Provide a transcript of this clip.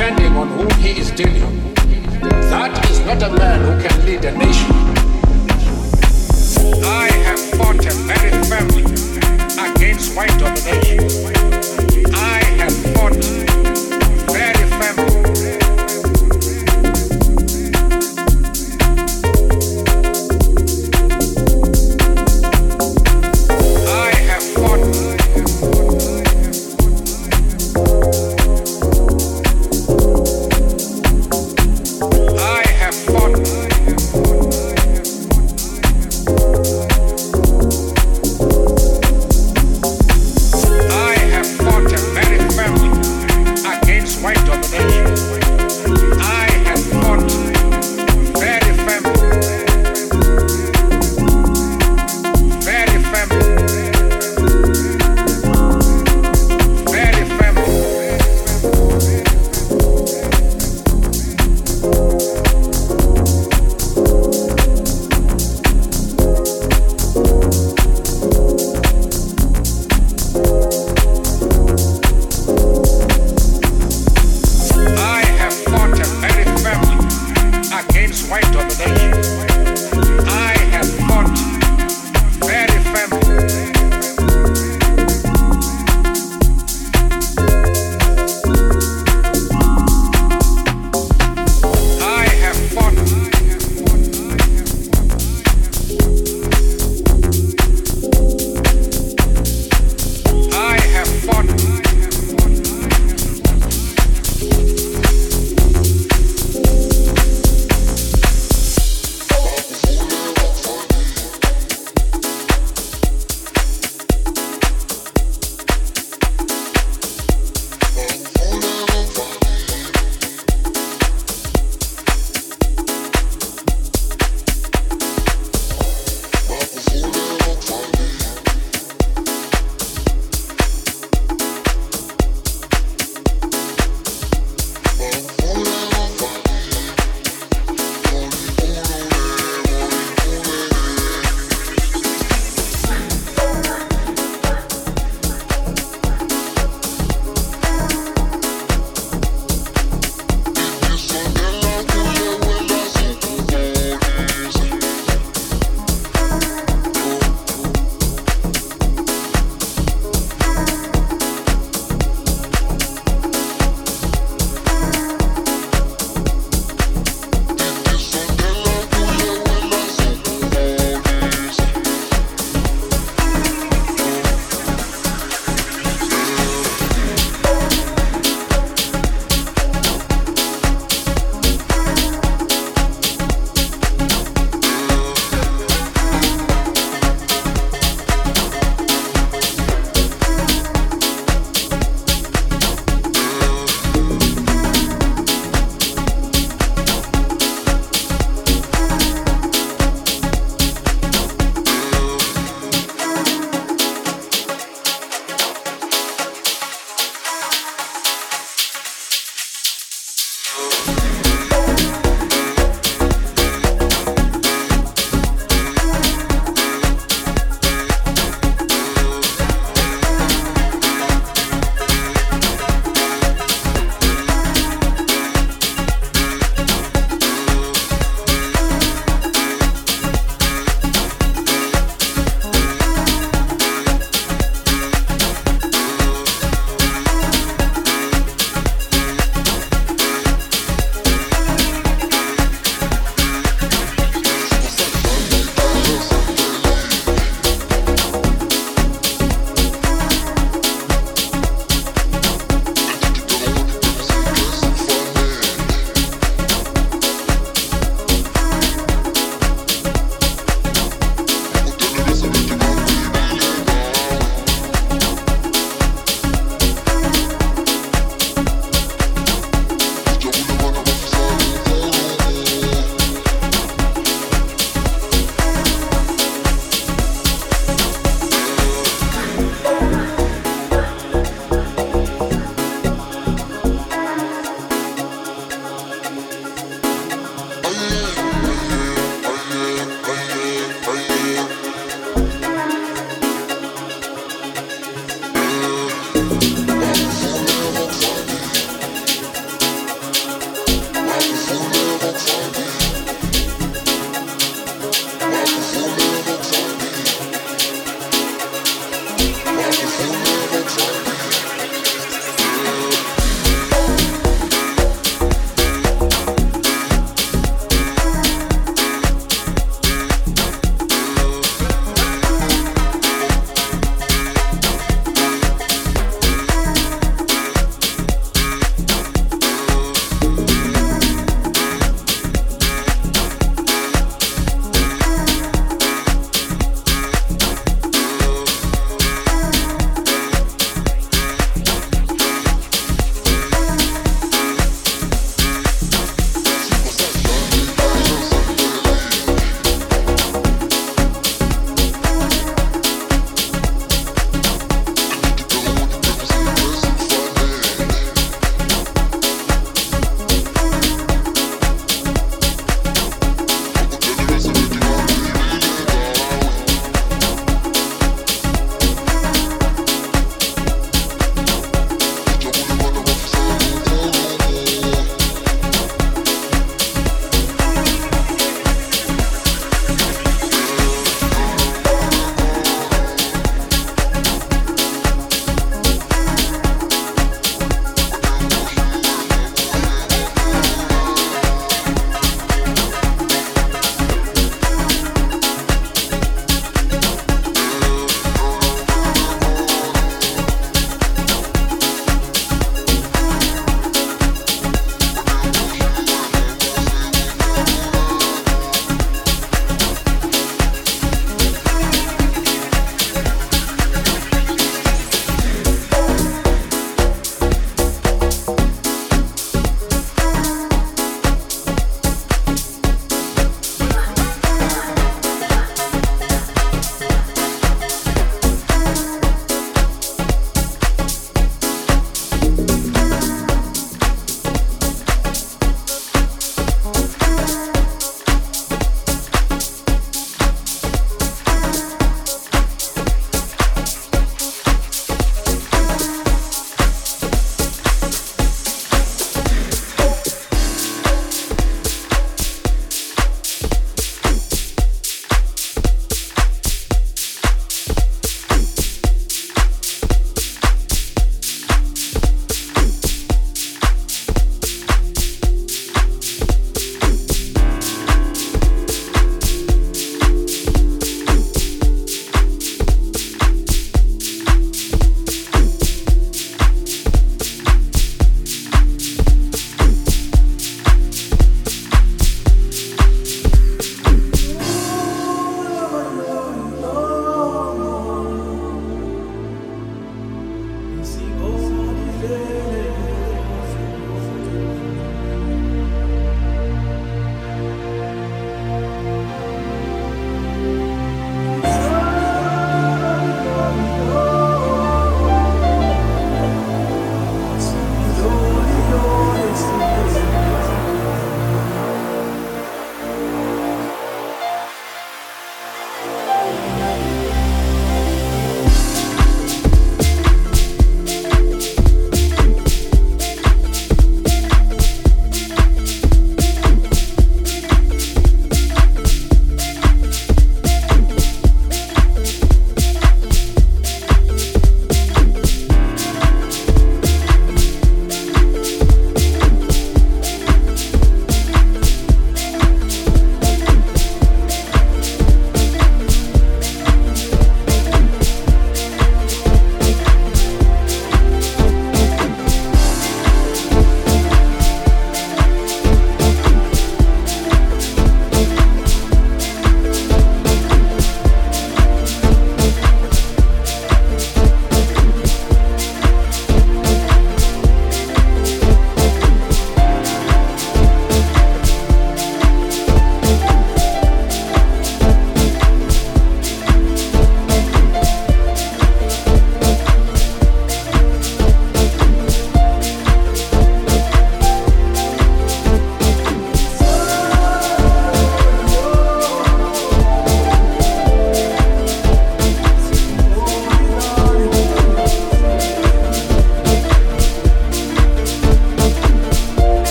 depending on whom he is dealing. That is not a man who can lead a nation. I have fought a very family against white domination. I have fought